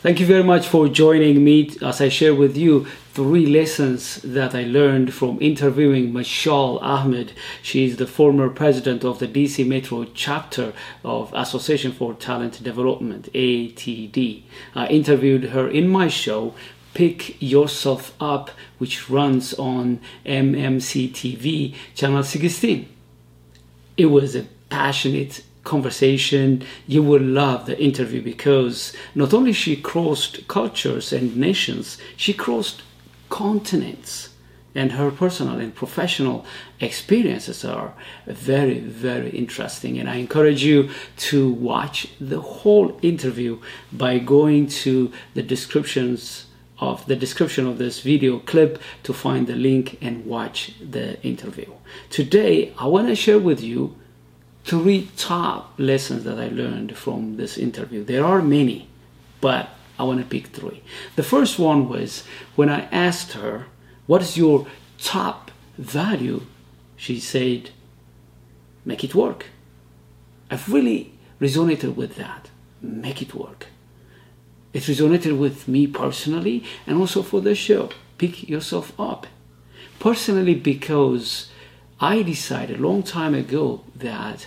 Thank you very much for joining me as I share with you three lessons that I learned from interviewing Mashal Ahmed. She is the former president of the DC Metro chapter of Association for Talent Development, ATD. I interviewed her in my show, Pick Yourself Up, which runs on MMC TV, channel 16. It was a passionate conversation. You will love the interview because not only she crossed cultures and nations, she crossed continents. And her personal and professional experiences are very, very interesting. And I encourage you to watch the whole interview by going to the descriptions of the description of this video clip to find the link and watch the interview. Today, I want to share with you three top lessons that I learned from this interview. There are many, but I want to pick three. The first one was when I asked her, What is your top value? She said, Make it work. I've really resonated with that. Make it work. It resonated with me personally and also for the show. Pick yourself up. Personally, because I decided a long time ago that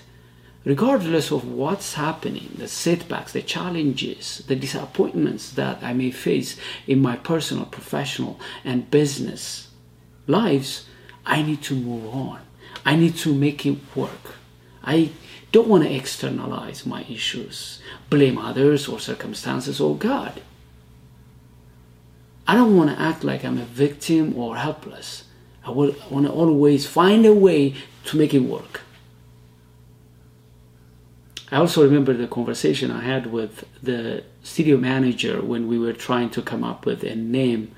regardless of what's happening, the setbacks, the challenges, the disappointments that I may face in my personal, professional, and business lives, I need to move on. I need to make it work. I don't want to externalize my issues, blame others or circumstances or God. I don't want to act like I'm a victim or helpless. I want to always find a way to make it work. I also remember the conversation I had with the studio manager when we were trying to come up with a name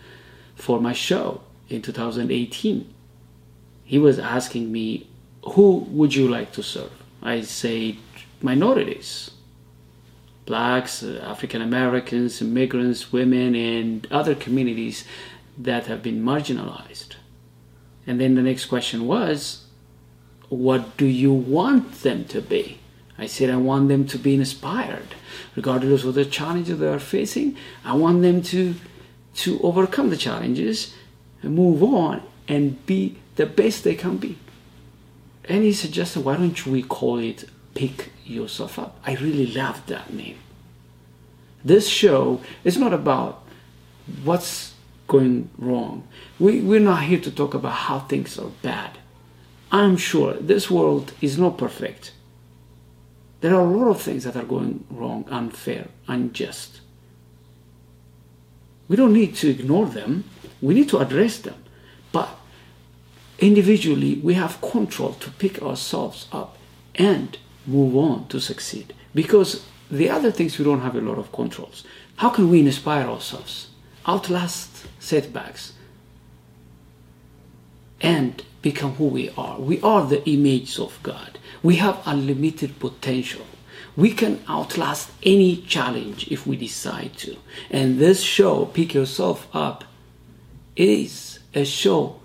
for my show in 2018. He was asking me, Who would you like to serve? I said minorities, blacks, uh, African Americans, immigrants, women, and other communities that have been marginalized. And then the next question was, what do you want them to be? I said I want them to be inspired, regardless of the challenges they are facing. I want them to to overcome the challenges and move on and be the best they can be. And he suggested, why don't we call it Pick Yourself Up? I really love that name. This show is not about what's going wrong. We, we're not here to talk about how things are bad. I'm sure this world is not perfect. There are a lot of things that are going wrong, unfair, unjust. We don't need to ignore them, we need to address them. But individually we have control to pick ourselves up and move on to succeed because the other things we don't have a lot of controls how can we inspire ourselves outlast setbacks and become who we are. We are the image of god. We have unlimited potential. We can outlast any challenge if we decide to. And this show pick yourself up is a show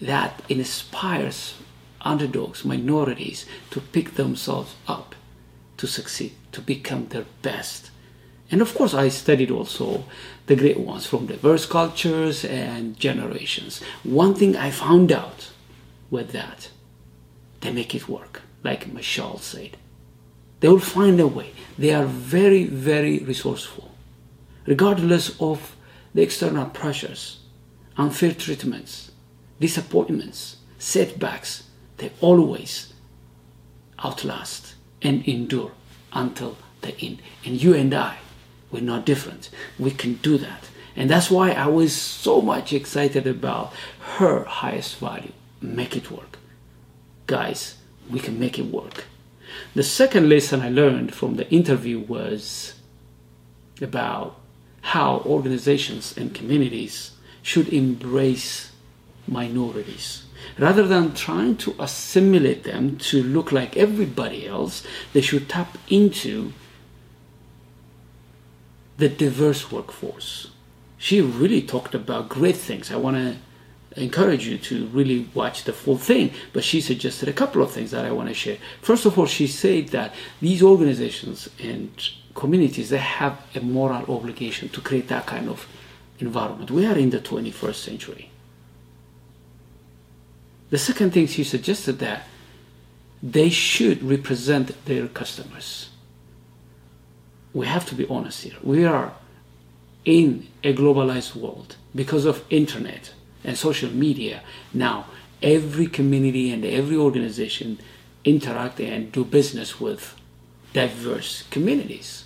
that inspires underdogs, minorities to pick themselves up, to succeed, to become their best. And of course, I studied also the great ones from diverse cultures and generations. One thing I found out with that, they make it work, like Michelle said. They will find a way. They are very, very resourceful, regardless of the external pressures, unfair treatments, disappointments, setbacks, they always outlast and endure until the end. And you and I, we're not different. We can do that. And that's why I was so much excited about her highest value. Make it work. Guys, we can make it work. The second lesson I learned from the interview was about how organizations and communities should embrace minorities. Rather than trying to assimilate them to look like everybody else, they should tap into the diverse workforce. She really talked about great things. I want to encourage you to really watch the full thing, but she suggested a couple of things that I want to share. First of all, she said that these organizations and communities, they have a moral obligation to create that kind of environment. We are in the 21st century. The second thing she suggested that they should represent their customers. We have to be honest here. We are in a globalized world because of internet and social media. Now, every community and every organization interact and do business with diverse communities.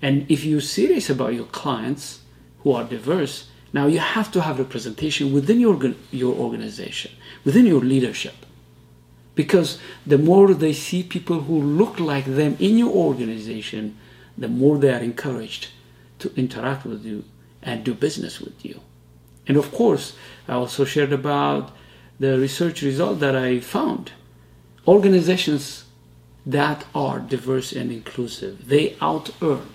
And if you're serious about your clients who are diverse, now you have to have representation within your, your organization, within your leadership. Because the more they see people who look like them in your organization, the more they are encouraged to interact with you and do business with you. And of course, I also shared about the research result that I found. Organizations that are diverse and inclusive, they out earn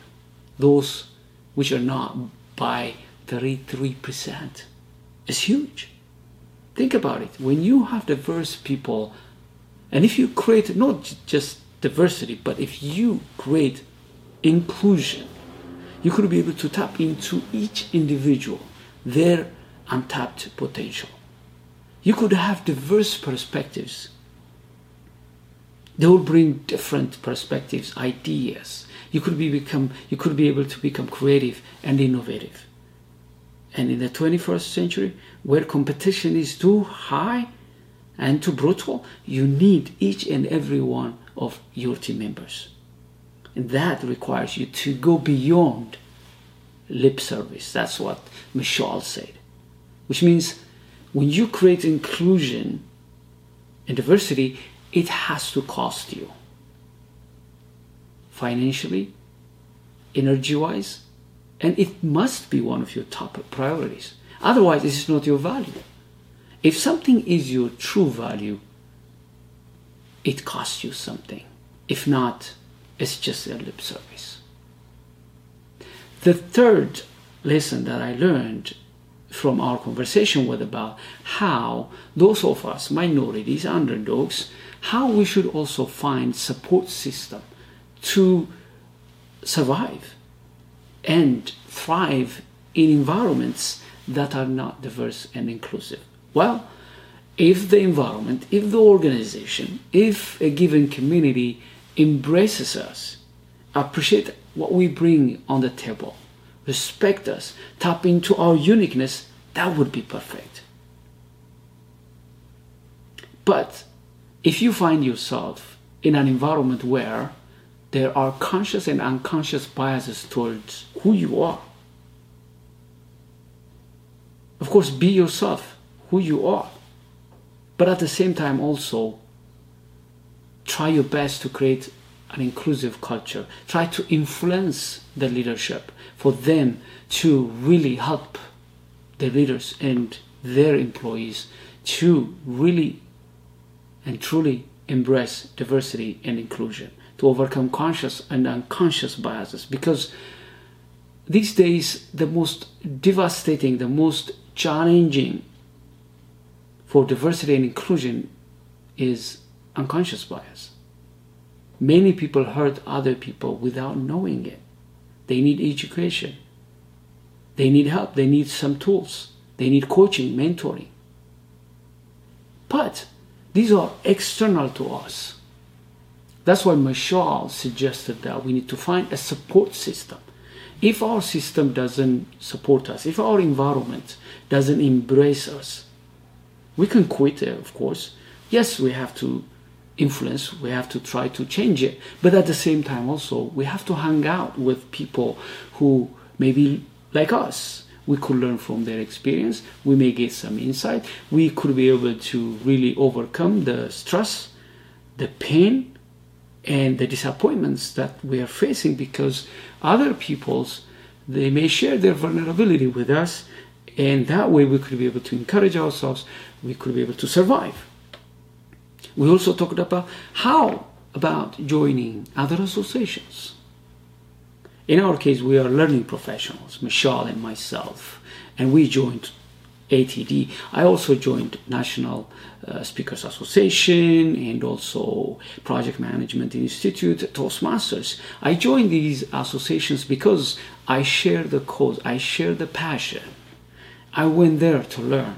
those which are not by 33%. It's huge. Think about it. When you have diverse people, and if you create not just diversity, but if you create inclusion, you could be able to tap into each individual, their untapped potential. You could have diverse perspectives. They will bring different perspectives, ideas. You could be become you could be able to become creative and innovative. And in the 21st century, where competition is too high and too brutal, you need each and every one of your team members. And that requires you to go beyond lip service. That's what Michal said. Which means when you create inclusion and diversity, it has to cost you financially, energy wise, and it must be one of your top priorities. Otherwise, this is not your value. If something is your true value, it costs you something. If not, it's just a lip service. The third lesson that I learned from our conversation was about how those of us, minorities, underdogs, how we should also find support system to survive and thrive in environments that are not diverse and inclusive? Well, if the environment, if the organization, if a given community embraces us, appreciate what we bring on the table, respect us, tap into our uniqueness, that would be perfect. But if you find yourself in an environment where there are conscious and unconscious biases towards who you are. Of course, be yourself, who you are. But at the same time, also try your best to create an inclusive culture. Try to influence the leadership for them to really help the leaders and their employees to really and truly embrace diversity and inclusion to overcome conscious and unconscious biases because these days the most devastating the most challenging for diversity and inclusion is unconscious bias. Many people hurt other people without knowing it. They need education. They need help. They need some tools. They need coaching mentoring. But these are external to us. That's why Michal suggested that we need to find a support system. If our system doesn't support us, if our environment doesn't embrace us, we can quit it, of course. Yes, we have to influence, we have to try to change it, but at the same time, also, we have to hang out with people who maybe like us. We could learn from their experience, we may get some insight, we could be able to really overcome the stress, the pain, and the disappointments that we are facing because other people's they may share their vulnerability with us and that way we could be able to encourage ourselves. We could be able to survive we also talked about how about joining other associations in our case we are learning professionals michelle and myself and we joined ATD. I also joined National uh, Speakers Association and also Project Management Institute, Toastmasters. I joined these associations because I share the cause, I share the passion. I went there to learn,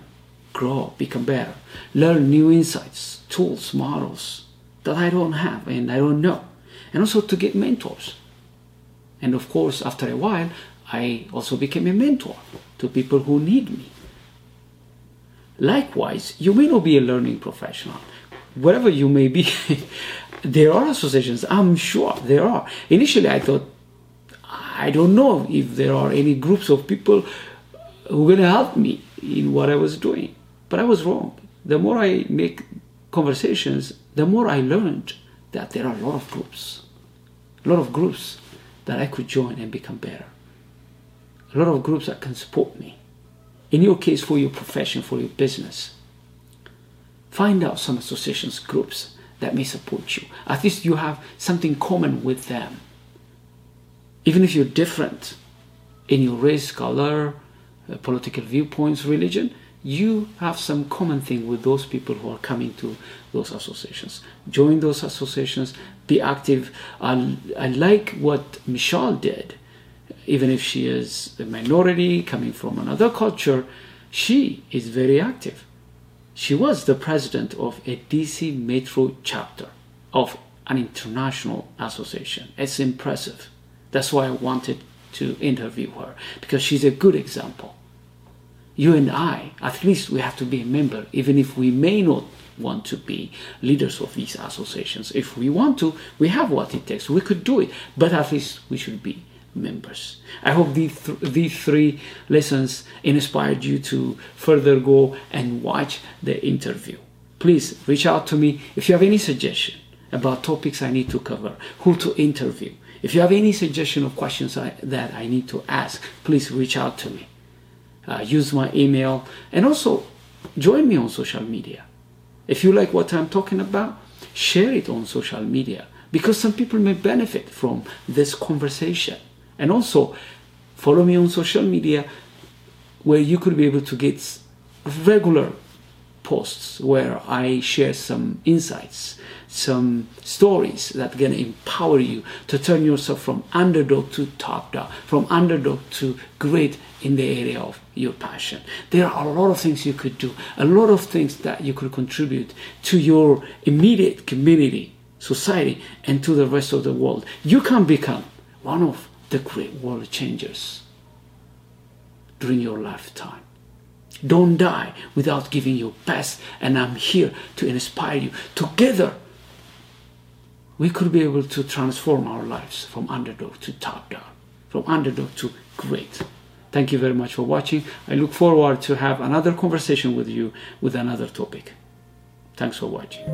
grow, become better, learn new insights, tools, models that I don't have and I don't know, and also to get mentors. And of course, after a while, I also became a mentor to people who need me. Likewise, you may not be a learning professional. Wherever you may be, there are associations, I'm sure there are. Initially, I thought, I don't know if there are any groups of people who are going to help me in what I was doing. But I was wrong. The more I make conversations, the more I learned that there are a lot of groups, a lot of groups that I could join and become better. A lot of groups that can support me. In your case, for your profession, for your business, find out some associations, groups that may support you. At least you have something common with them. Even if you're different in your race, color, uh, political viewpoints, religion, you have some common thing with those people who are coming to those associations. Join those associations, be active. I, I like what Michelle did. Even if she is a minority coming from another culture, she is very active. She was the president of a DC Metro chapter of an international association. It's impressive. That's why I wanted to interview her because she's a good example you and I, at least we have to be a member, even if we may not want to be leaders of these associations. If we want to, we have what it takes. We could do it, but at least we should be members. I hope these, th- these three lessons inspired you to further go and watch the interview. Please reach out to me if you have any suggestion about topics I need to cover, who to interview. If you have any suggestion of questions I, that I need to ask, please reach out to me uh, use my email, and also join me on social media. If you like what I'm talking about, share it on social media because some people may benefit from this conversation. And also, follow me on social media where you could be able to get regular posts where I share some insights, some stories that to empower you to turn yourself from underdog to top dog, from underdog to great in the area of your passion. There are a lot of things you could do, a lot of things that you could contribute to your immediate community, society, and to the rest of the world. You can become one of the great world changers during your lifetime. Don't die without giving your best, and I'm here to inspire you. Together, we could be able to transform our lives from underdog to top dog, from underdog to great. Thank you very much for watching. I look forward to have another conversation with you with another topic. Thanks for watching.